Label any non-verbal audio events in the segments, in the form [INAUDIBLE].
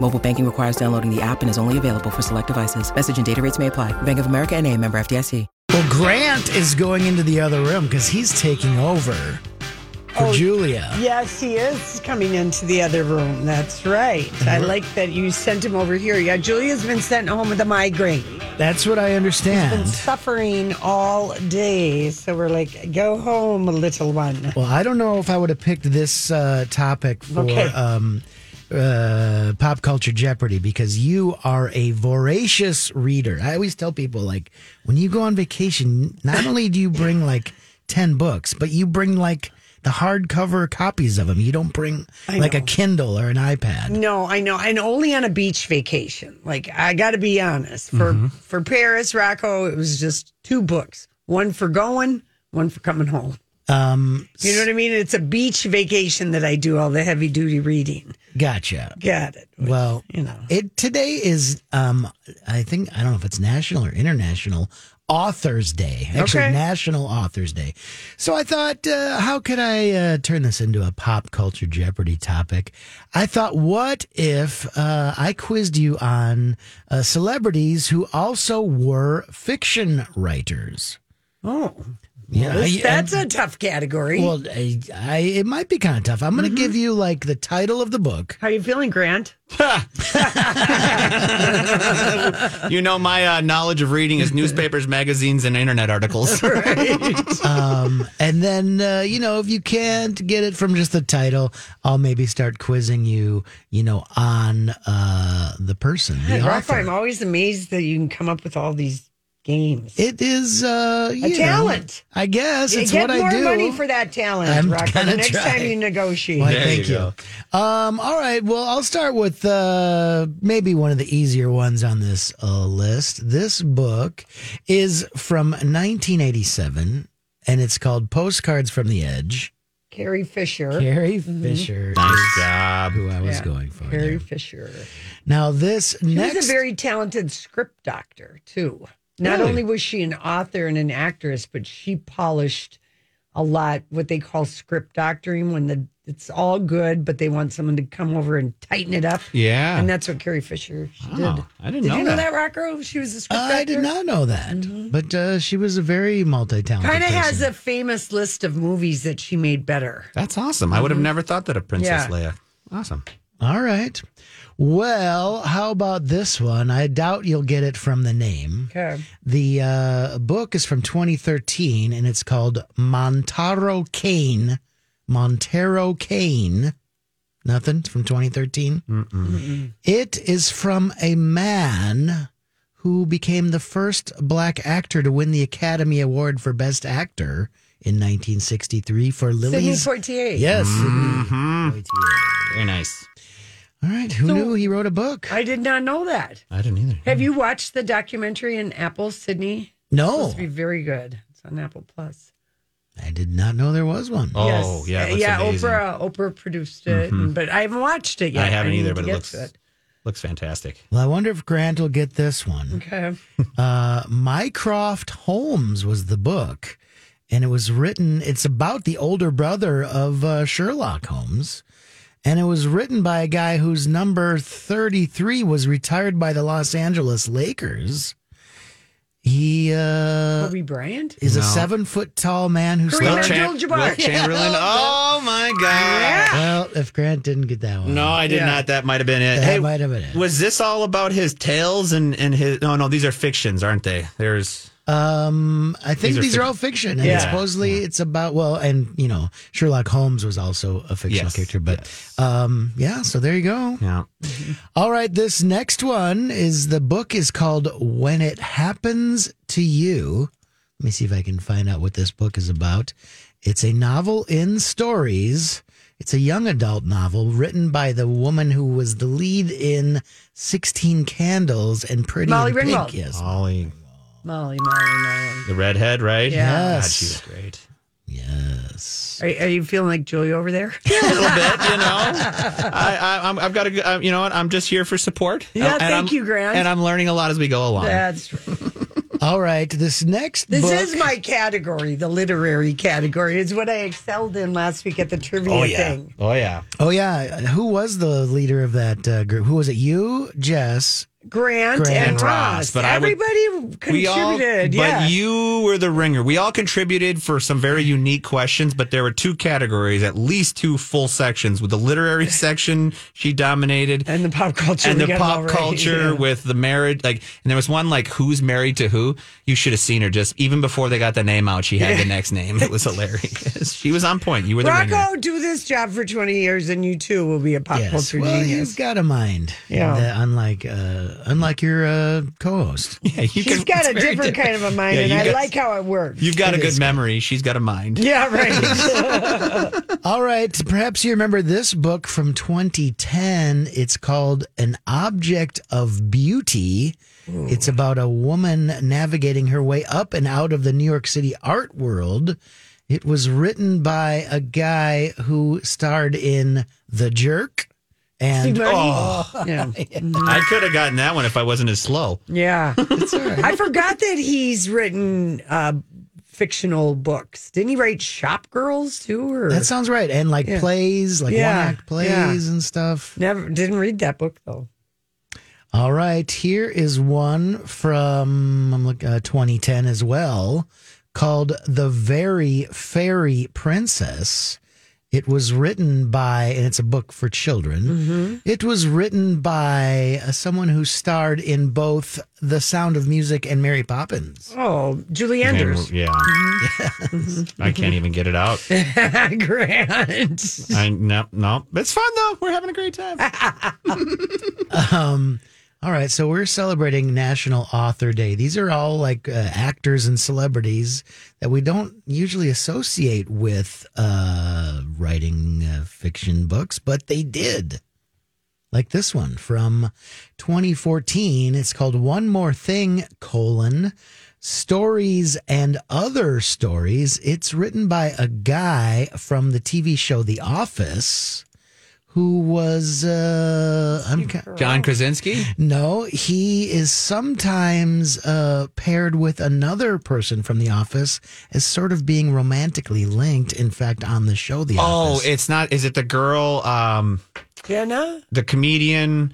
Mobile banking requires downloading the app and is only available for select devices. Message and data rates may apply. Bank of America and a member FDIC. Well, Grant is going into the other room because he's taking over for Oh, Julia. Yes, he is coming into the other room. That's right. I like that you sent him over here. Yeah, Julia's been sent home with a migraine. That's what I Been understand. suffering all day. So we're like, go home, little one. Well, I don't know if I would have picked this uh, topic for Okay. um, uh, pop culture Jeopardy because you are a voracious reader. I always tell people like when you go on vacation, not only do you bring like ten books, but you bring like the hardcover copies of them. You don't bring I like a. Kindle or an iPad. No, I know, and only on a beach vacation. Like I got to be honest. For for Paris, Rocco, it was just two books: one for going, one for coming home. Um, You know what I mean? It's a beach vacation that I do all the heavy duty reading. Gotcha. Got it. Well, you know. it today is um I think I don't know if it's national or international Authors Day. Actually, Okay. National Authors Day. So I thought, uh, how could I uh, turn this into a pop culture Jeopardy topic? I thought, what if uh, I quizzed you on uh, celebrities who also were fiction writers? Oh, Yeah, this- I- that's I- a tough category. Well, I, I, it might be kind of tough. I'm going to give you like the title of the book. How are you feeling, Grant? [LAUGHS] [LAUGHS] You know, my uh, knowledge of reading is newspapers, magazines, and internet articles. [LAUGHS] Um, and then, uh, you know, if you can't get it from just the title, I'll maybe start quizzing you, you know, on uh, the person, the Rocco, I'm always amazed that you can come up with all these games. It is uh, you know, talent. I guess it's what I do. Get more money for that talent, I'm Rocco. The next try. time you negotiate. Why, There thank you you. Um, all right. Well, I'll start with uh, maybe one of the easier ones on this uh, list. This book is from 1987, and it's called Postcards from the Edge. Carrie Fisher. Carrie Fisher. nice job. Who I was Yeah, going for. Carrie there. Fisher. Now, this She next. was a very talented script doctor, too. Not Really? only was she an author and an actress, but she polished a lot what they call script doctoring when the it's all good, but they want someone to come over and tighten it up. Yeah. And that's what Carrie Fisher she Oh, did. I didn't Did know Did you know that. that, Rocco? She was a script doctor. I did not know that, but uh, she was a very multi-talented. Kind of has a famous list of movies that she made better. That's awesome. I would have never thought that of Princess Mm-hmm. Yeah. Leia. Awesome. All right. Well, how about this one? I doubt you'll get it from the name. Okay. The uh, book is from 2013 and it's called Montaro Caine. Montaro Caine. Nothing It's from 2013. It is from a man who became the first black actor to win the Academy Award for Best Actor in 1963 for Sidney Lily's. Poitier. Yes. Mm-hmm. Sidney Poitier. Very nice. All right. Who knew he wrote a book? I did not know that. I didn't either. Have you watched the documentary in Apple, Sidney? No, Supposed to be very good. It's on Apple Plus. I did not know there was one. Oh, yeah. yeah. amazing. Oprah, Oprah produced it, and- but I haven't watched it yet. I haven't need either, but it looks to looks fantastic. Well, I wonder if Grant will get this one. Okay. [LAUGHS] Uh, Mycroft Holmes was the book, and it was written. It's about the older brother of uh, Sherlock Holmes, and it was written by a guy whose number thirty-three was retired by the Los Angeles Lakers. He uh, Kobe Bryant. is a seven-foot tall man who Kareem slept. Abdul-Jabbar. Chamberlain. [LAUGHS] Oh my God. Well, if Grant didn't get that one, No, I did Yeah. not. That might have been it. that hey, might have been it. was this all about his tales and and his? No, no, these are fictions, aren't they? There's Um, I think These these are are, all fiction, and Yeah. supposedly it's about well, and you know Sherlock Holmes was also a fictional Yes, character, but um, yeah. So there you go. Yeah. [LAUGHS] All right, this next one is the book is called When It Happens to You. Let me see if I can find out what this book is about. It's a novel in stories. It's a young adult novel written by the woman who was the lead in 16 Candles and Pretty Molly in Pink. Ringwald. Yes. Ollie, Molly, Molly, Molly. the redhead, right? Yeah. God, she was great. Yes. Are, are you feeling like Julie over there? a little bit, you know. [LAUGHS] I, I, I'm, I've got to, uh, you know what? I'm just here for support. Yeah, And thank I'm- you, Grant. And I'm learning a lot as we go along. That's true. [LAUGHS] All right, this next this book is my category. The literary category is what I excelled in last week at the trivia oh yeah. thing. Oh yeah. Oh yeah, who was the leader of that uh, group? Who was it? You, Jess, Grant, Grant and and Ross. Ross, but I would- Everybody We all, contributed. but yeah. you were the ringer. We all contributed for some very unique questions, but there were two categories, at least two full sections. With the literary [LAUGHS] section, she dominated, and the pop culture. and the pop right. culture Yeah. with the marriage. Like, and there was one like, "Who's married to who?" You should have seen her. Just even before they got the name out, she had the next name. It was hilarious. she was on point. You were the ringer. Rocco, do this job for 20 years and you too will be a pop yes. culture Well, genius. you've got a mind. Yeah. Uh, unlike uh, unlike your uh, co-host. [LAUGHS] Yeah, you She's can- got a it's very different kind of a mind Yeah, and you I got- like how it works. You've got a good is. memory. She's got a mind. [LAUGHS] yeah, right. [LAUGHS] All right, perhaps you remember this book from 2010. It's called An Object of Beauty. It's about a woman navigating her way up and out of the New York City art world. It was written by a guy who starred in The Jerk and Oh, [LAUGHS] yeah. I could have gotten that one if I wasn't as slow. Yeah. [LAUGHS] I forgot that he's written uh, fictional books. Didn't he write Shop Girls too? Or that sounds right. And like Yeah. plays, like Yeah, one act plays yeah. and stuff. never didn't read that book though. All right, here is one from I'm look, uh, 2010 as well, called "The Very Fairy Princess." It was written by, and it's a book for children. It was written by uh, someone who starred in both The Sound of Music and Mary Poppins. Oh, Julie Andrews. Yeah. I can't even get it out. [LAUGHS] Grant. I no no. It's fun though. We're having a great time. [LAUGHS] [LAUGHS] Um, all right, so we're celebrating National Author Day. These are all like uh, actors and celebrities that we don't usually associate with uh, writing uh, fiction books, but they did. Like this one from 2014. It's called One More Thing, colon, Stories and Other Stories. It's written by a guy from the TV show The Office who was uh I'm ki- John Krasinski. no, he is sometimes uh, paired with another person from The Office as sort of being romantically linked. In fact, on the show The Oh, Office. it's not. Is it the girl? Um, Jenna? the comedian.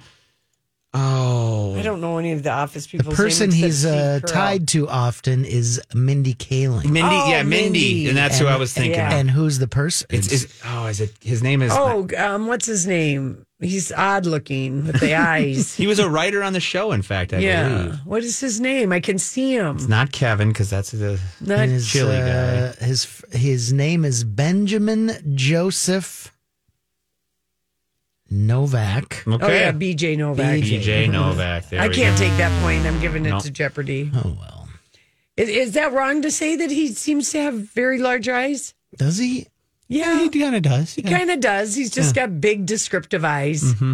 Oh, I don't know any of the office people. the people. person he's uh, tied to often is Mindy Kaling. Mindy. Oh, yeah, Mindy. Mindy. and that's who I was thinking. yeah. of. and who's the person? It's, is oh, is it his name is? Oh, um, what's his name? He's odd looking with the eyes. [LAUGHS] he was a writer on the show. In fact, I yeah. believe What is his name? I can see him. it's not Kevin because that's the Not And his, chili uh, His his name is Benjamin Joseph Novak. okay. Oh yeah, BJ Novak. BJ Novak. There I we can't go. take that point. I'm giving it No. to Jeopardy. Oh well, Is, is that wrong to say that he seems to have very large eyes? does he? Yeah, He kind of does. he kind of does. He's just got big descriptive eyes. Mm-hmm.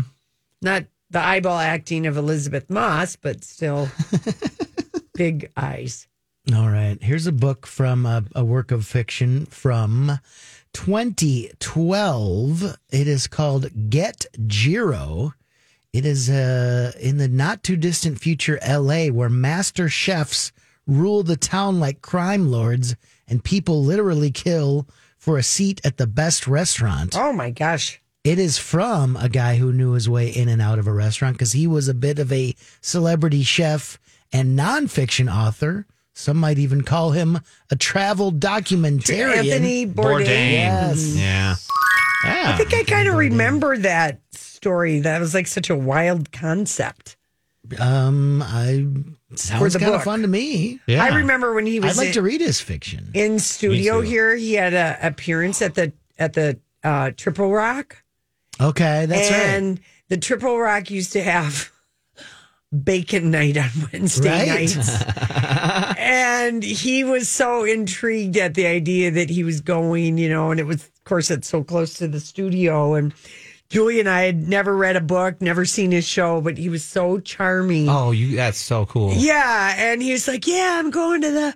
Not the eyeball acting of Elisabeth Moss, but still [LAUGHS] big eyes. All right. Here's a book from a, a work of fiction from 2012. It is called Get Jiro. It is uh, in the not too distant future LA where master chefs rule the town like crime lords and people literally kill for a seat at the best restaurant. Oh my gosh. It is from a guy who knew his way in and out of a restaurant because he was a bit of a celebrity chef and nonfiction author. Some might even call him a travel documentarian. Anthony Bourdain. Bourdain. Yes. Yeah. Yeah. I think I kind of remember that story. That was like such a wild concept. Um, I Sounds kind of fun to me. Yeah. I remember when he was I'd like in, to read his fiction. in studio here. He had a appearance at the at the uh, Triple Rock, Okay, that's right. and the Triple Rock used to have bacon night on Wednesday Right. nights. [LAUGHS] and he was so intrigued at the idea that he was going, you know, and it was, of course, it's so close to the studio. And Julie and I had never read a book, never seen his show, but he was so charming. Oh, you that's so cool. Yeah. And he was like, Yeah, I'm going to the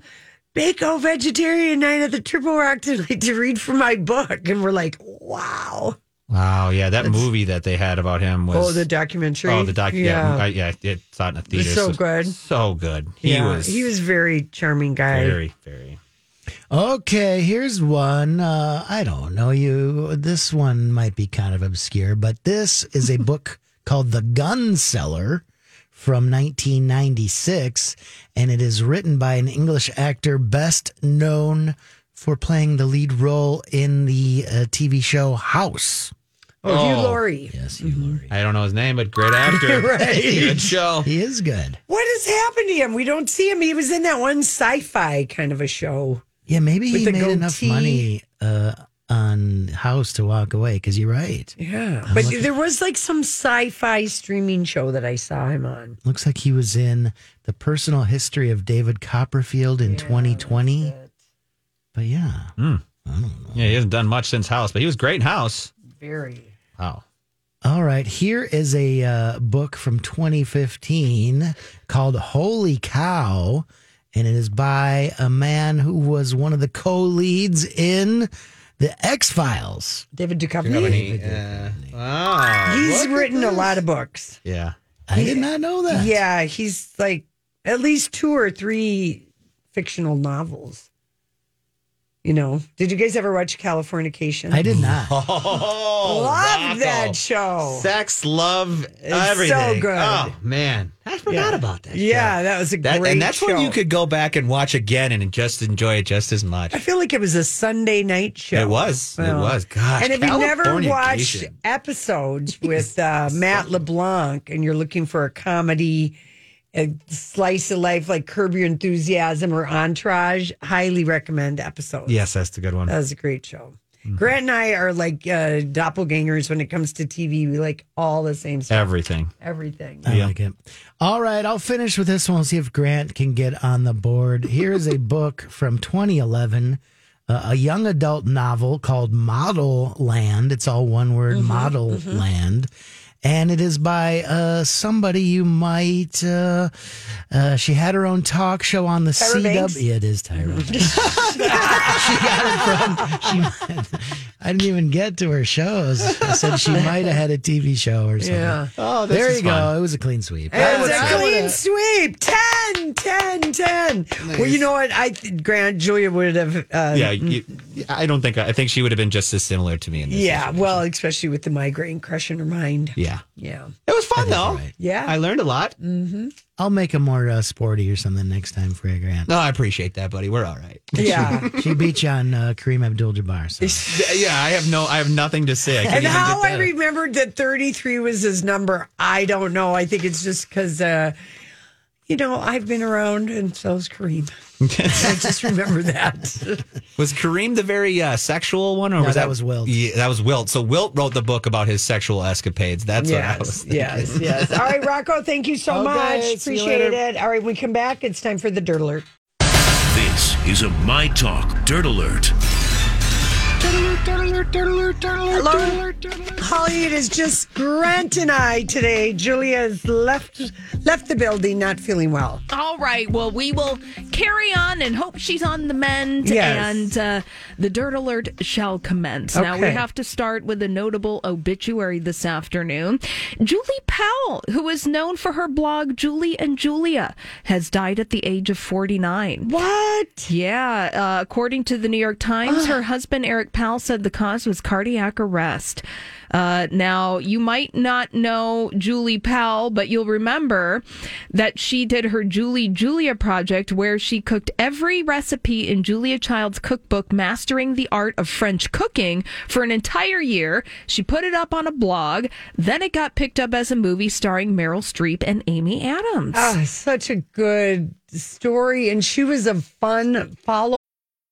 Bako vegetarian night at the Triple Rock tonight to read from my book. And we're like, Wow. Wow, yeah, that movie that they had about him was Oh, the documentary. Oh, the doc. Yeah, Yeah. I, yeah, it saw it in the was theater. so good. so good. He yeah. was. he was very charming guy. very, very. Okay, here's one. Uh, I don't know you. This one might be kind of obscure, but this is a [LAUGHS] book called The Gun Seller from 1996, and it is written by an English actor best known for playing the lead role in the uh, TV show House. Oh, Hugh Oh. Laurie. Yes, you Laurie. I don't know his name, but great actor. [LAUGHS] Right. Good show. He is good. What has happened to him? We don't see him. He was in that one sci-fi kind of a show. Yeah, maybe With he the made enough money uh, on House to walk away. Because you're right. Yeah, but there was like some sci-fi streaming show that I saw him on. Looks like he was in the personal history of David Copperfield in 2020. But yeah, mm. I don't know. Yeah, he hasn't done much since House, but he was great in House. Very. Wow. All right, here is a uh, book from 2015 called Holy Cow, and it is by a man who was one of the co leads in The X Files. David Duchovny. Yeah. Wow. He's written a lot of books. Yeah. I did not know that. Yeah, he's like at least two or three fictional novels. You know, did you guys ever watch Californication? I did not. [LAUGHS] Oh, Love that show. Sex, love, It's everything. so good. Oh man, I forgot Yeah. about that. Yeah, show. that was a That, great and that's show. when you could go back and watch again and just enjoy it just as much. I feel like it was a Sunday night show. It was. It was. Gosh, and if you never watched episodes with [LAUGHS] uh, Matt LeBlanc and you're looking for a comedy, a slice of life like Curb Your Enthusiasm or Entourage, highly recommend episodes. Yes, that's the good one. That was a great show. Mm-hmm. Grant and I are like uh, doppelgangers when it comes to TV. We like all the same stuff, Everything. everything. I like it. All right, I'll finish with this one. See if Grant can get on the board. Here is a book from 2011, uh, a young adult novel called Model Land. It's all one word, Model Land. And it is by uh, somebody you might. Uh, uh, she had her own talk show on the Tyra CW. Banks? Yeah, it is Tyra. [LAUGHS] she got it from. She, I didn't even get to her shows. I said she might have had a TV show or something. Yeah. Oh, this There is you fun. go. It was a clean sweep. It was I a clean would've- sweep. 10, 10, 10. Well, you know what? I Grant Julia would have. Uh, Yeah, you, I don't think I think she would have been just as similar to me in this. Yeah, situation. well, especially with the migraine crushing her mind. yeah, Yeah. it was fun though. right. Yeah. I learned a lot. I'll make a more uh, sporty or something next time for you, Grant. No, I appreciate that, buddy. We're all right. Yeah. She beat you on uh, Kareem Abdul-Jabbar. So. [LAUGHS] yeah, I have no, I have nothing to say. I and even how I remembered that 33 was his number, I don't know. I think it's just because, uh, you know, I've been around and so's Kareem. [LAUGHS] I just remember that. [LAUGHS] Was Kareem the very uh, sexual one, or No, was that was Wilt. Yeah, that was Wilt. So Wilt wrote the book about his sexual escapades. That's what I was yes, thinking. yes, yes. All right, [LAUGHS] Rocco, thank you so Okay, much. Appreciate it. All right, we come back. It's time for the Dirt Alert. This is a My Talk Dirt Alert. Hello, Holly. It is just Grant and I today. Julia's left left the building, not feeling well. All right. Well, we will carry on and hope she's on the mend. Yes. And uh, the dirt alert shall commence. Now, we have to start with a notable obituary this afternoon. Julie Powell, who is known for her blog Julie and Julia, has died at the age of 49. What? Yeah, uh, according to the New York Times, her husband Eric Powell said the cause was cardiac arrest. Uh, now, you might not know Julie Powell, but you'll remember that she did her Julie Julia project where she cooked every recipe in Julia Child's cookbook, Mastering the Art of French Cooking, for an entire year. She put it up on a blog. Then it got picked up as a movie starring Meryl Streep and Amy Adams. Ah, such a good story. And she was a fun follow.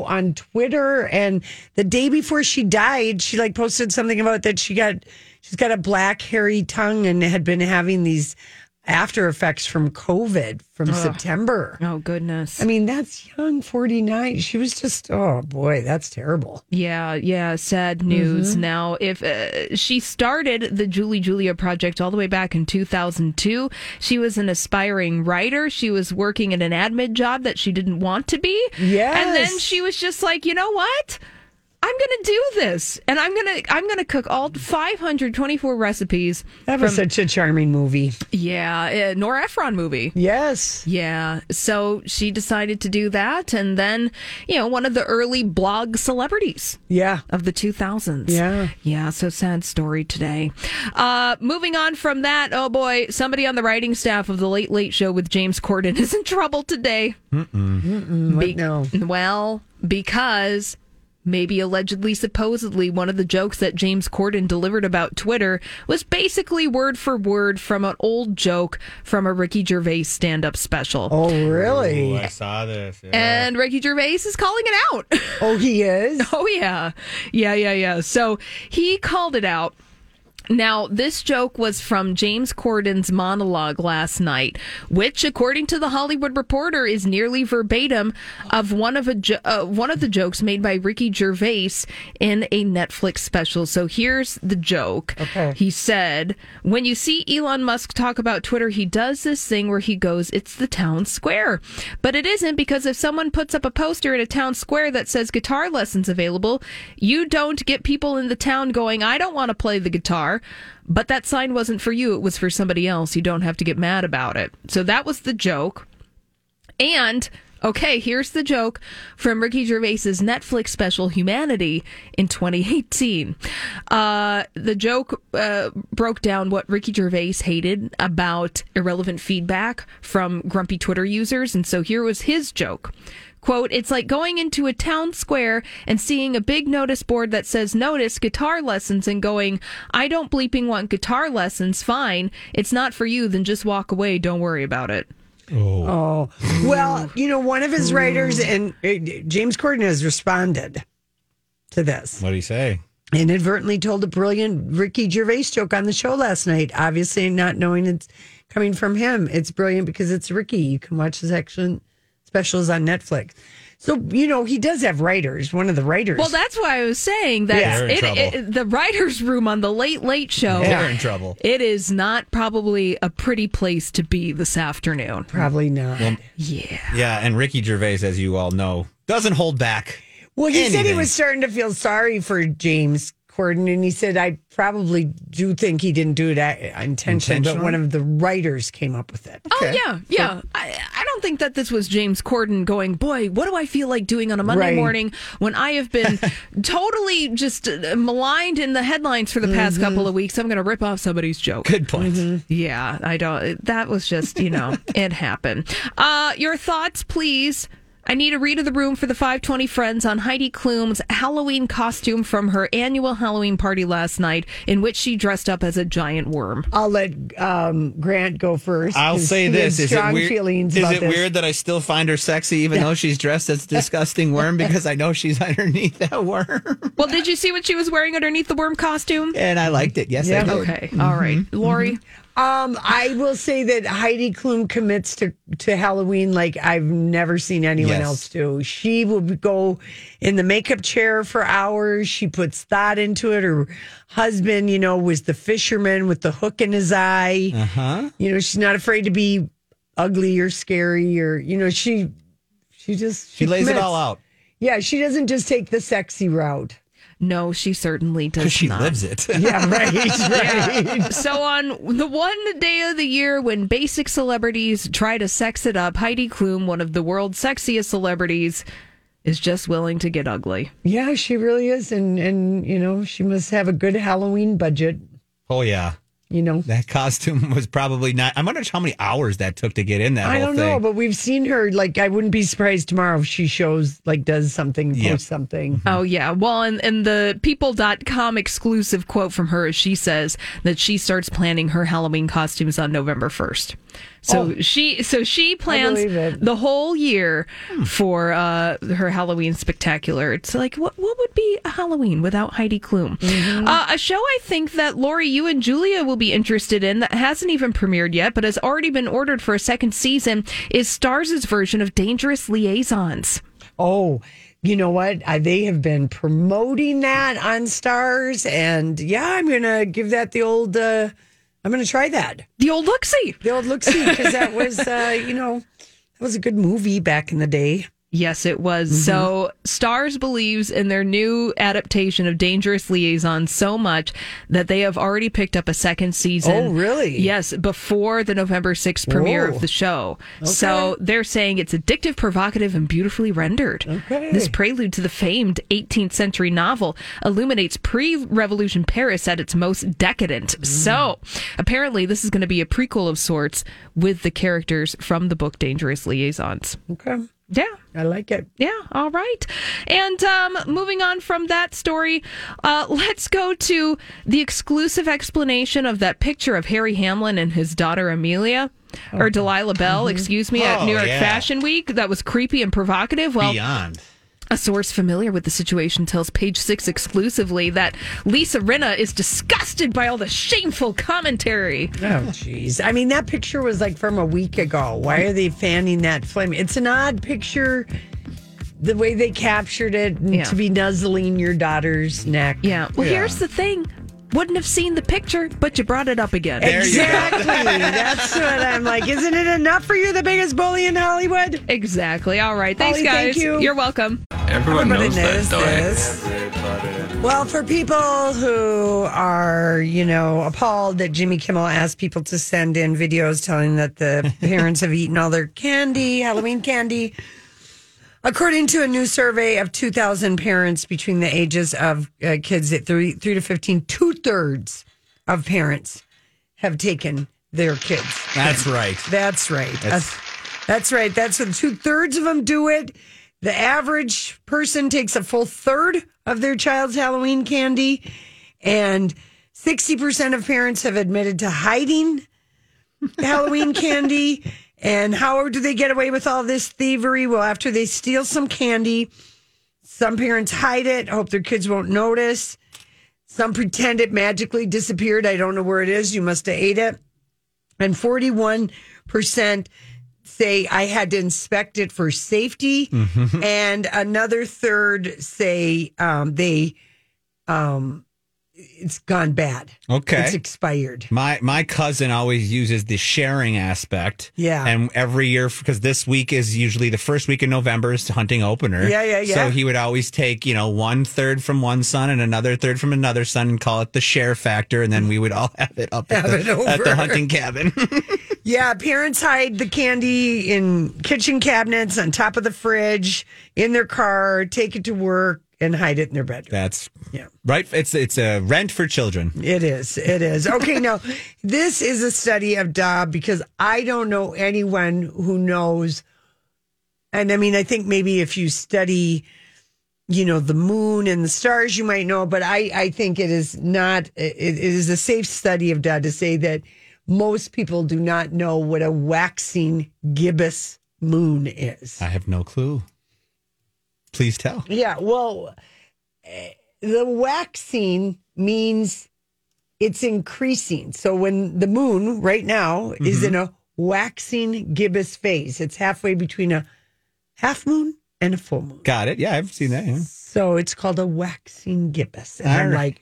On Twitter and the day before she died, she like posted something about that she got she's got a black hairy tongue and had been having these after effects from COVID from September. Oh, goodness. I mean, that's young, 49. She was just, oh boy, that's terrible. Yeah, yeah, sad news. Now, if uh, she started the Julie Julia project all the way back in 2002, she was an aspiring writer. She was working at an admin job that she didn't want to be. Yes. And then she was just like, you know what? I'm going to do this, and I'm going to I'm going to cook all 524 recipes. That was from- such a charming movie. yeah, uh, Nora Ephron movie. Yes. Yeah. So she decided to do that. And then, you know, one of the early blog celebrities Yeah. of the 2000s. Yeah. Yeah. So sad story today. Uh, moving on from that. Oh boy, somebody on the writing staff of the Late Late Show with James Corden [LAUGHS] is in trouble today. Be- no. Well, because maybe allegedly, supposedly, one of the jokes that James Corden delivered about Twitter was basically word for word from an old joke from a Ricky Gervais stand up special. Oh, really? I saw this. yeah. And Ricky Gervais is calling it out. Oh, he is? [LAUGHS] Oh yeah. Yeah, yeah, yeah. So he called it out. Now, this joke was from James Corden's monologue last night, which, according to the Hollywood Reporter, is nearly verbatim of one of a jo- uh, one of the jokes made by Ricky Gervais in a Netflix special. So here's the joke. Okay. He said, "When you see Elon Musk talk about Twitter, he does this thing where he goes, "It's the town square," but it isn't because if someone puts up a poster in a town square that says guitar lessons available, you don't get people in the town going, "I don't want to play the guitar." But that sign wasn't for you, it was for somebody else. You don't have to get mad about it. So that was the joke. And okay, here's the joke from Ricky Gervais's Netflix special Humanity in 2018. Uh, the joke uh, broke down what Ricky Gervais hated about irrelevant feedback from grumpy Twitter users, and so here was his joke. Quote, it's like going into a town square and seeing a big notice board that says notice guitar lessons and going, I don't bleeping want guitar lessons, fine. It's not for you, then just walk away, don't worry about it. Oh, well, you know, one of his writers and uh, James Corden has responded to this. what do you say? Inadvertently told a brilliant Ricky Gervais joke on the show last night. Obviously, not knowing it's coming from him. It's brilliant because it's Ricky. You can watch his action specials on Netflix. So, you know, he does have writers. One of the writers. Well, that's why I was saying that Yeah. They're it, it- the writer's room on the Late Late Show. They're in trouble. It is not probably a pretty place to be this afternoon. probably not. Yeah. Yeah, and Ricky Gervais, as you all know, doesn't hold back. Well, he said he was starting to feel sorry for James Corden, and he said, I probably do think he didn't do it a- intentionally, but one of the writers came up with it. Oh yeah, yeah. I, I don't think that this was James Corden going, boy, what do I feel like doing on a Monday Right. morning when I have been [LAUGHS] totally just uh, maligned in the headlines for the past Mm-hmm. couple of weeks. I'm going to rip off somebody's joke. Good point. Yeah, I don't. That was just, you know, [LAUGHS] it happened. Uh, your thoughts, please. I need a read of the room for the 520 Friends on Heidi Klum's Halloween costume from her annual Halloween party last night, in which she dressed up as a giant worm. I'll let um, Grant go first. I'll say this: has is it strong weird? feelings Is about it this. weird that I still find her sexy, even though she's dressed as a [LAUGHS] disgusting worm? Because I know she's [LAUGHS] underneath that worm, Well, did you see what she was wearing underneath the worm costume? and I liked it. Yes, I did. Okay, all right, Lori. Um, I will say that Heidi Klum commits to, to Halloween like I've never seen anyone Yes. else do. She will go in the makeup chair for hours. She puts thought into it. Her husband, you know, was the fisherman with the hook in his eye. Uh huh. You know, she's not afraid to be ugly or scary or you know, she she just She lays it all out Yeah, she doesn't just take the sexy route. No, she certainly does because she not. lives it. [LAUGHS] Yeah, right, [LAUGHS] right. So on the one day of the year when basic celebrities try to sex it up, Heidi Klum, one of the world's sexiest celebrities, is just willing to get ugly. Yeah, she really is, and and you know she must have a good Halloween budget. oh yeah, You know, that costume [LAUGHS] was probably not. i'm wondering how many hours that took to get in that I whole don't thing. know, but we've seen her. Like, I wouldn't be surprised tomorrow if she shows like does something, posts Yep. something. Mm-hmm. Oh, yeah. Well, and, and the people.com exclusive quote from her, is she says that she starts planning her Halloween costumes on November 1st. So she so she plans the whole year for uh, her Halloween spectacular. It's like what what would be a Halloween without Heidi Klum? Uh, a show I think that Lori, you and Julia will be interested in that hasn't even premiered yet, but has already been ordered for a second season is Starz' version of Dangerous Liaisons. Oh, you know what? I, they have been promoting that on Starz, and yeah, I'm gonna give that the old. uh I'm gonna try that The old look see. the old look see because that was, uh, you know, that was a good movie back in the day. Yes, it was. So, Starz believes in their new adaptation of Dangerous Liaison so much that they have already picked up a second season. Oh, really? Yes, before the November 6th premiere Whoa. of the show. So, they're saying it's addictive, provocative, and beautifully rendered. Okay. This prelude to the famed 18th century novel illuminates pre revolution Paris at its most decadent. Mm. So, apparently, this is going to be a prequel of sorts with the characters from the book Dangerous Liaisons. Okay, Yeah. I like it. Yeah, all right. And um, moving on from that story, uh, let's go to the exclusive explanation of that picture of Harry Hamlin and his daughter Amelia. Or Delilah Belle, excuse me, at Oh, New York yeah. Fashion Week. That was creepy and provocative. Well, Beyond. A source familiar with the situation tells Page Six exclusively that Lisa Rinna is disgusted by all the shameful commentary. Oh, jeez. I mean, that picture was like from a week ago. Why are they fanning that flame? It's an odd picture. The way they captured it and Yeah. to be nuzzling your daughter's neck. Yeah. Well, Yeah. here's the thing. Wouldn't have seen the picture, but you brought it up again. There. Exactly. That's what I'm like. Isn't it enough for you, the biggest bully in Hollywood? Exactly. All right. Thanks, Holly, guys. thank you. You're welcome. Everyone Everybody knows that, knows though. this. Well, for people who are, you know, appalled that Jimmy Kimmel asked people to send in videos telling that the [LAUGHS] parents have eaten all their candy, Halloween candy. According to a new survey of 2,000 parents between the ages of uh, kids at three, three to 15, two thirds of parents have taken their kids. That's right. That's right. That's- That's, that's right. That's what two thirds of them do it. The average person takes a full third of their child's Halloween candy, and 60% of parents have admitted to hiding Halloween candy. And how do they get away with all this thievery? Well, after they steal some candy, some parents hide it, hope their kids won't notice. Some pretend it magically disappeared. I don't know where it is. You must have ate it. And 41% say I had to inspect it for safety. And another third say um, they um, it's gone bad. Okay. It's expired. My my cousin always uses the sharing aspect. Yeah. And every year, because this week is usually the first week in November is hunting opener. Yeah, yeah, yeah. So he would always take, you know, one third from one son and another third from another son and call it the share factor. And then we would all [LAUGHS] have it up at, Have the, it at the hunting cabin. [LAUGHS] Yeah, parents hide the candy in kitchen cabinets, on top of the fridge, in their car, take it to work, and hide it in their bedroom. That's Yeah. right. It's it's a rent for children. It is. It is. Okay, now [LAUGHS] this is a study of Dobb because I don't know anyone who knows And I mean, I think maybe if you study, you know, the moon and the stars, you might know. But I, I think it is not. It, it is a safe study of data to say that most people do not know what a waxing gibbous moon is. I have no clue. Please tell. Yeah, well, eh, the waxing means it's increasing. So when the moon right now is in a waxing gibbous phase, it's halfway between a half moon and a full moon. Got it. Yeah, I've seen that. Yeah. So it's called a waxing gibbous. And All I'm right. like,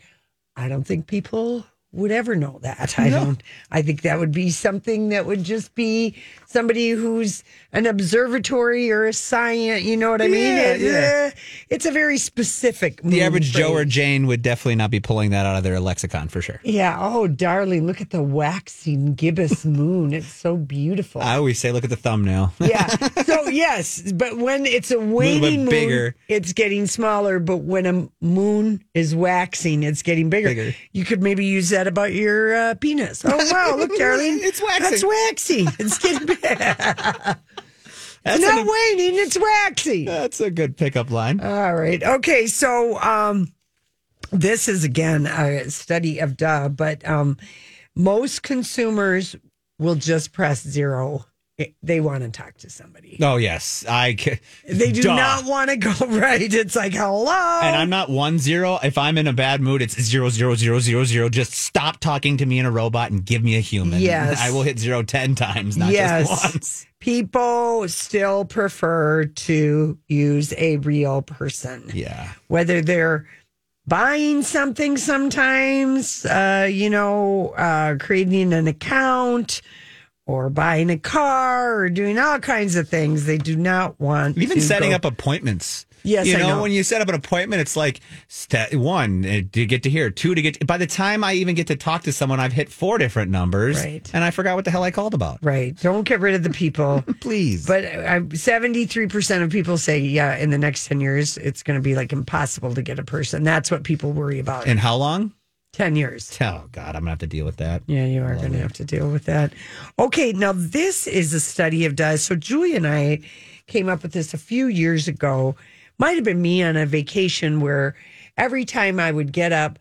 I don't think people would ever know that. I don't. I think that would be something that would just be somebody who's an observatory or a science. You know what I mean? Yeah, It- yeah. uh, it's a very specific. The average Joe or. Jane would definitely not be pulling that out of their lexicon for sure. Yeah. Oh, darling, look at the waxing gibbous [LAUGHS] moon. It's so beautiful. I always say, look at the thumbnail. [LAUGHS] yeah. So yes, but when it's a waning moon, bigger. it's getting smaller. But when a moon is waxing, it's getting bigger. Bigger. You could maybe use that about your uh, penis. Oh wow, look, [LAUGHS] darling, It's waxing. That's waxing. It's getting big. [LAUGHS] That's, it's not an- waning. It's waxing. that's a good pickup line. All right. Okay. So um, this is again a study of duh, but um, most consumers will just press zero. They want to talk to somebody. Oh, yes. I They do Duh. not want to go [LAUGHS] right. It's like hello. And I'm not one zero. If I'm in a bad mood, it's zero zero zero zero zero. Just stop talking to me in a robot and give me a human. Yes. I will hit zero ten times, not yes. just once. People still prefer to use a real person. Yeah. whether they're buying something sometimes, uh, you know, uh, creating an account or buying a car or doing all kinds of things. They do not want Even to setting go- up appointments. Yes, you I know, know. when you set up an appointment, it's like step one uh, to get to here, two to get. by the time I even get to talk to someone, I've hit four different numbers, Right. and I forgot what the hell I called about. Right. Don't get rid of the people. [LAUGHS] Please, But seventy-three percent of people say, yeah, in the next ten years, it's going to be like impossible to get a person. That's what people worry about. and how long? Ten years. Oh God, I'm gonna have to deal with that. Yeah, you are going to have to deal with that. Okay, now this is a study of dust. So Julie and I came up with this a few years ago. Might have been me on a vacation where every time I would get up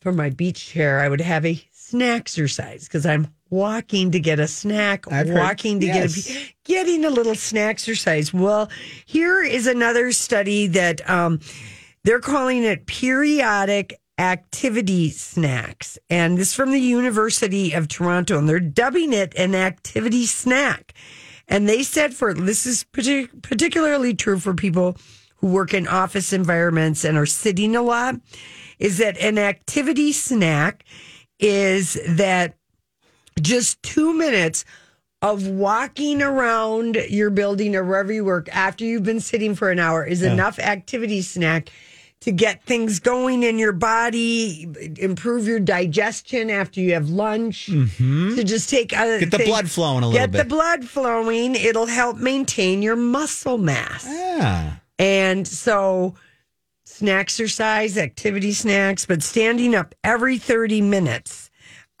from my beach chair, I would have a snack exercise because I'm walking to get a snack, I've heard- walking to yes. get a getting a little snack exercise. Well, here is another study that um, they're calling it periodic activity snacks. And this is from the University of Toronto, and they're dubbing it an activity snack. And they said for this is partic- particularly true for people who work in office environments and are sitting a lot, is that an activity snack is that just two minutes of walking around your building or wherever you work after you've been sitting for an hour is enough activity snack to get things going in your body, improve your digestion after you have lunch. To just take a, Mm-hmm. Get the blood flowing a little bit. get the blood flowing. It'll help maintain your muscle mass. Yeah. And so, snack exercise, activity snacks, but standing up every 30 minutes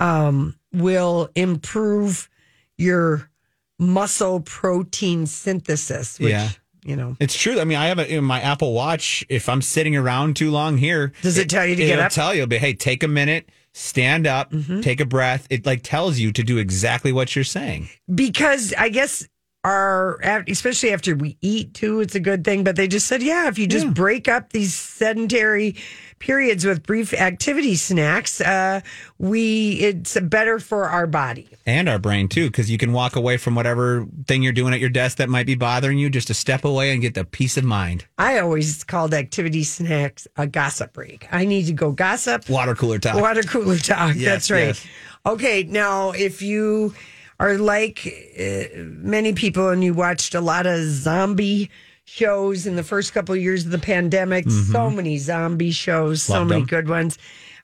um, will improve your muscle protein synthesis, which, Yeah. You know, It's true. I mean, I have a, in my Apple Watch. If I'm sitting around too long here, Does it tell you to get it'll up? Mm-hmm. Tell you, but hey, take a minute, stand up, take a breath. It like tells you to do exactly what you're saying. because I guess our, especially after we eat too, it's a good thing. But they just said, yeah, if you just break up these sedentary periods with brief activity snacks, uh, we, it's better for our body. And our brain too, because you can walk away from whatever thing you're doing at your desk that might be bothering you, just a step away and get the peace of mind. I always called activity snacks a gossip break. I need to go gossip. Water cooler talk. Water cooler talk. [LAUGHS] Yes, That's right. yes. Okay, now if you are like uh, many people and you watched a lot of zombie shows in the first couple of years of the pandemic, so many zombie shows, so Mm-hmm. Many them. good ones.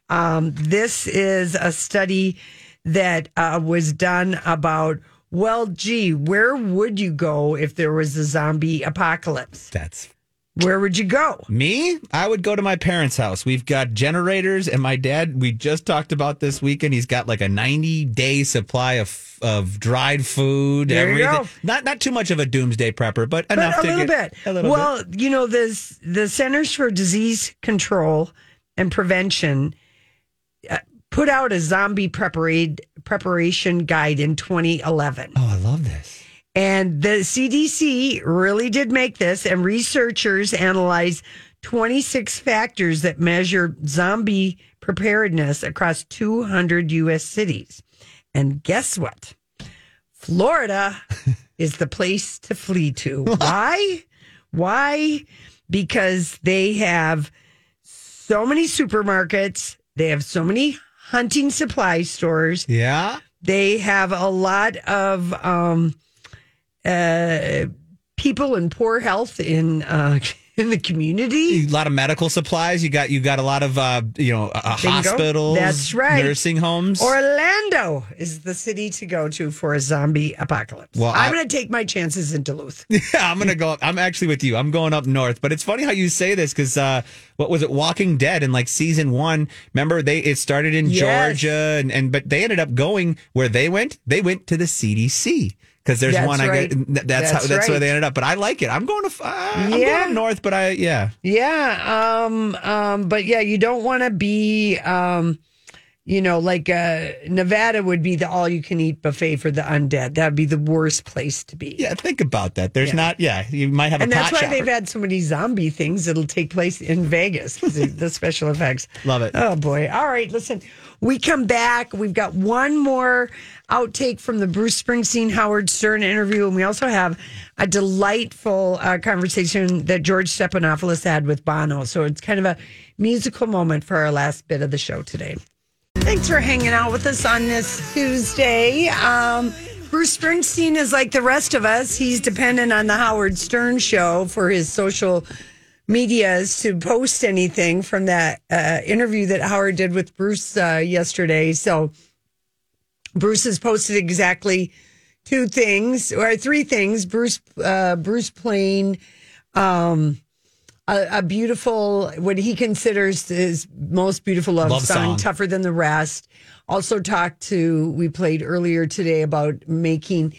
Um, this is a study that uh, was done about. Well, gee, where would you go if there was a zombie apocalypse? That's Where would you go? Me? I would go to my parents' house. We've got generators, and my dad. We just talked about this weekend. He's got like a ninety day supply of of dried food. There you everything. go. Not not too much of a doomsday prepper, but But enough a to little get bit. a little well, bit. you know, this the Centers for Disease Control and Prevention uh, put out a zombie preparation guide in 2011. Oh, I love this. And the CDC really did make this, and researchers analyzed 26 factors that measure zombie preparedness across 200 U.S. cities. And guess what? Florida [LAUGHS] is the place to flee to. [LAUGHS] Why? Why? Because they have so many supermarkets, they have so many hunting supply stores, Yeah. they have a lot of um, uh, people in poor health in uh, [LAUGHS] in the community. A lot of medical supplies. You got you got a lot of uh, you know uh, hospitals. That's right. Nursing homes. Orlando is the city to go to for a zombie apocalypse. Well, I'm going to take my chances in Duluth. [LAUGHS] Yeah, I'm gonna go. I'm actually with you. I'm going up north, but it's funny how you say this because uh, what was it? Walking Dead in like season one. Remember they it started in Yes. Georgia, and, and but they ended up going where they went. They went to the CDC because there's That's one. I get that's, That's how that's where they ended up. But I like it. I'm going to. Uh, I'm going north, but I yeah. Yeah, um, um, but yeah, you don't want to be, um, you know, like uh, Nevada would be the all-you-can-eat buffet for the undead. That'd be the worst place to be. Yeah, think about that. There's not. Yeah, you might have and a that's why shopper. they've had so many zombie things that'll take place in Vegas. the special effects. [LAUGHS] Love it. Oh boy! All right, listen. We come back. We've got one more outtake from the Bruce Springsteen Howard Stern interview, and we also have a delightful uh, conversation that George Stephanopoulos had with Bono. So it's kind of a musical moment for our last bit of the show today. Thanks for hanging out with us on this Tuesday. Um, Bruce Springsteen is like the rest of us. He's dependent on the Howard Stern show for his social medias to post anything from that uh, interview that Howard did with Bruce uh, yesterday. So Bruce has posted exactly two things or three things. Bruce, uh, Bruce playing um, a, a beautiful, what he considers his most beautiful love, Love song, song. "Tougher Than the Rest." Also talked to we played earlier today about making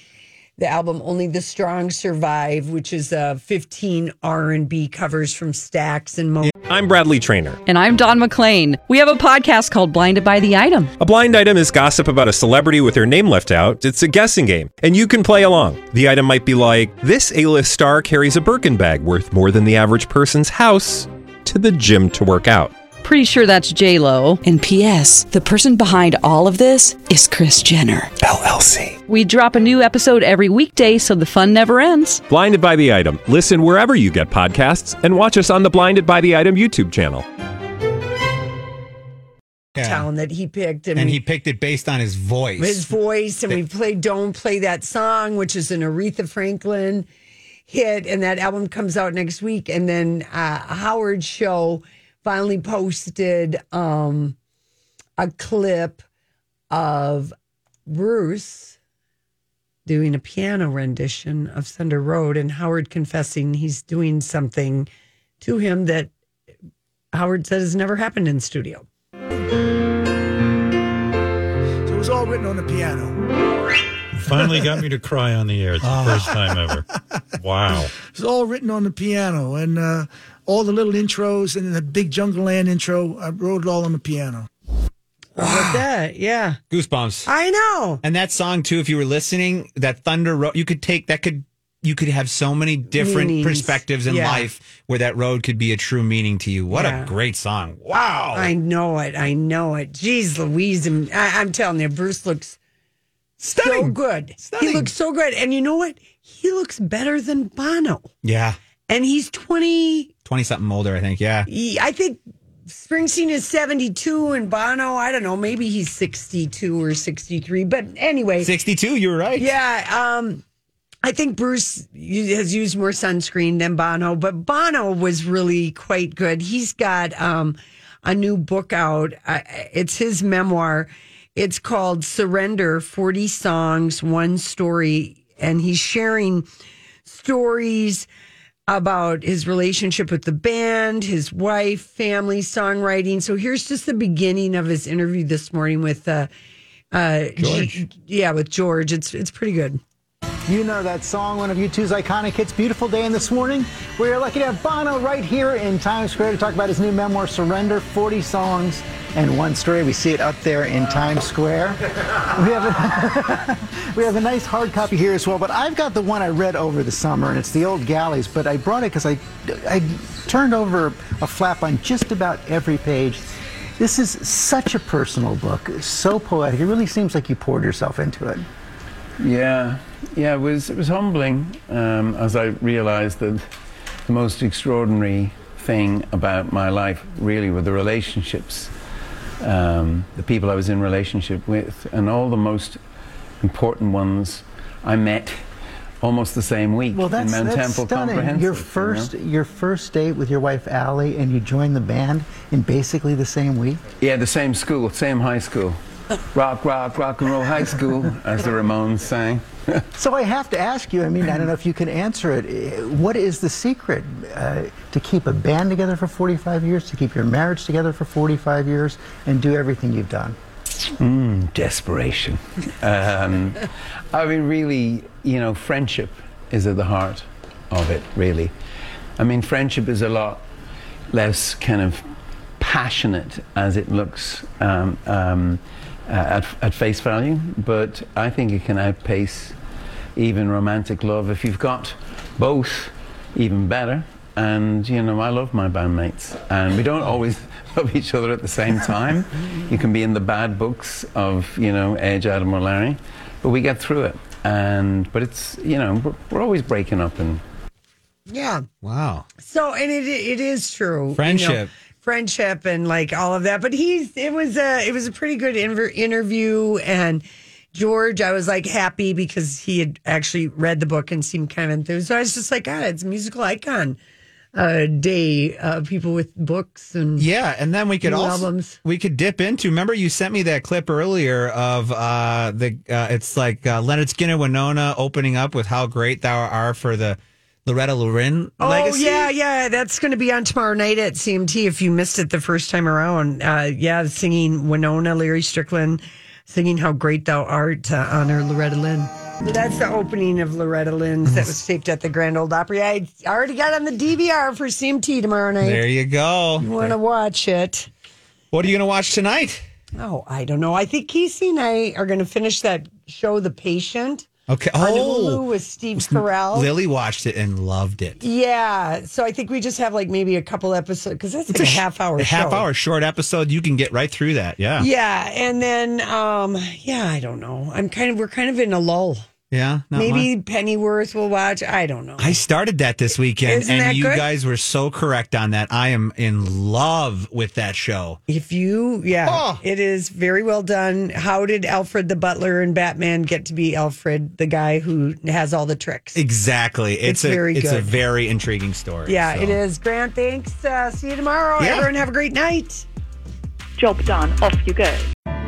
the album "Only the Strong Survive," which is uh, 15 R and B covers from Stax and Mo. I'm Bradley Trainer. And I'm Don McClain. We have a podcast called Blinded by the Item. A blind item is gossip about a celebrity with their name left out. It's a guessing game, and you can play along. The item might be like this: A-list star carries a Birkin bag worth more than the average person's house to the gym to work out. Pretty sure that's J Lo. And P.S. The person behind all of this is Kris Jenner. LLC. We drop a new episode every weekday, so the fun never ends. Blinded by the item. Listen wherever you get podcasts, and watch us on the Blinded by the Item YouTube channel. Yeah. Town that he picked, And he picked it based on his voice. his voice, and we played "Don't Play That Song," which is an Aretha Franklin hit, and that album comes out next week. And then uh, Howard Show finally posted um, a clip of Bruce doing a piano rendition of Thunder Road, and Howard confessing he's doing something to him that Howard said has never happened in studio. So it was all written on the piano. Finally got me to cry on the air. It's the first time ever. [LAUGHS] Wow. It's all written on the piano, and uh, all the little intros and the big Jungleland intro. I wrote it all on the piano. How about ah. that? Yeah. Goosebumps. I know. And that song too, if you were listening, that Thunder Road, you could take that could you could have so many different Meanings. perspectives in Yeah. life where that road could be a true meaning to you. What Yeah. a great song! Wow. I know it. I know it. Jeez Louise. and I, I'm telling you, Bruce looks so good. Stunning. He looks so good. And you know what? He looks better than Bono. yeah, And he's 20. twenty something older, I think. Yeah, I think Springsteen is 72 and Bono, I don't know, maybe he's 62 or 63. But anyway. sixty two. You were right. Yeah, um, I think Bruce has used more sunscreen than Bono, but Bono was really quite good. He's got um, a new book out. Uh, it's his memoir. It's called Surrender 40 Songs, One Story. And he's sharing stories about his relationship with the band, his wife, family, songwriting. So here's just the beginning of his interview this morning with uh, uh, George. yeah, with George. It's it's pretty good. You know that song, one of U2's iconic hits, Beautiful Day in This Morning? We're lucky to have Bono right here in Times Square to talk about his new memoir, Surrender 40 Songs and One Story. We see it up there in Times Square. We have, a, [LAUGHS] we have a nice hard copy here as well, but I've got the one I read over the summer, and it's the old galleys, but I brought it because I, I turned over a flap on just about every page. This is such a personal book, so poetic. It really seems like you poured yourself into it. Yeah, yeah, it was it was humbling um, as I realised that the most extraordinary thing about my life really were the relationships, um, the people I was in relationship with, and all the most important ones I met almost the same week Well, that's, in Mount that's Temple stunning. Comprehensive. Your you know? first, your first date with your wife Ali, and you joined the band in basically the same week. Yeah, the same school, same high school. Rock, rock, rock and roll high school, as the Ramones sang. [LAUGHS] So I have to ask you. I mean, I don't know if you can answer it. What is the secret uh, to keep a band together for 45 years, to keep your marriage together for 45 years, and do everything you've done? Mm, desperation. [LAUGHS] Um, I mean, really, you know, friendship is at the heart of it, really. I mean, friendship is a lot less kind of passionate as it looks um, um, Uh, at, at face value, but I think it can outpace even romantic love. If you've got both, even better. And, you know, I love my bandmates, and we don't always [LAUGHS] love each other at the same time. you can be in the bad books of, you know, Edge, Adam, or Larry, but we get through it. And, but it's, you know, we're, we're always breaking up and Yeah. Wow. So, and it it is true. you know, Friendship. and like all of that. But he's it was a it was a pretty good inver- interview, and George, I was like happy because he had actually read the book and seemed kind of enthused. So I was just like, God, it's a musical icon uh, day. Uh, people with books and Yeah, and then we could also albums. we could dip into. Remember, you sent me that clip earlier of uh, the uh, it's like uh, Leonard Skinner Wynonna opening up with how great thou are for the Loretta Lorin Oh legacy. yeah, yeah, that's going to be on tomorrow night at CMT. If you missed it the first time around, uh, yeah, singing Wynonna, Larry Strickland, singing "How Great Thou Art" to honor Loretta Lynn. That's the opening of Loretta Lynn's that was taped at the Grand Ole Opry. I already got on the DVR for CMT tomorrow night. There you go. You want to watch it? What are you going to watch tonight? Oh, I don't know. I think Casey and I are going to finish that show, The Patient, Okay. on Hulu Oh, with Steve Carell. Lily watched it and loved it. Yeah, so I think we just have like maybe a couple episodes because that's like a, sh- half hour. a half hour short episode. You can get right through that. Yeah. Yeah, and then um yeah, I don't know. I'm kind of we're kind of in a lull. Yeah. not Maybe much. Pennyworth will watch. I don't know. I started that this weekend, Isn't and you good? guys were so correct on that. I am in love with that show. If you yeah, Oh. it is very well done. How did Alfred the butler and Batman get to be Alfred, the guy who has all the tricks? Exactly. It's It's, a very it's a very intriguing story. Yeah, so. it is. Grant, thanks. Uh, see you tomorrow. Yeah. Everyone have a great night. Job done. Off you go.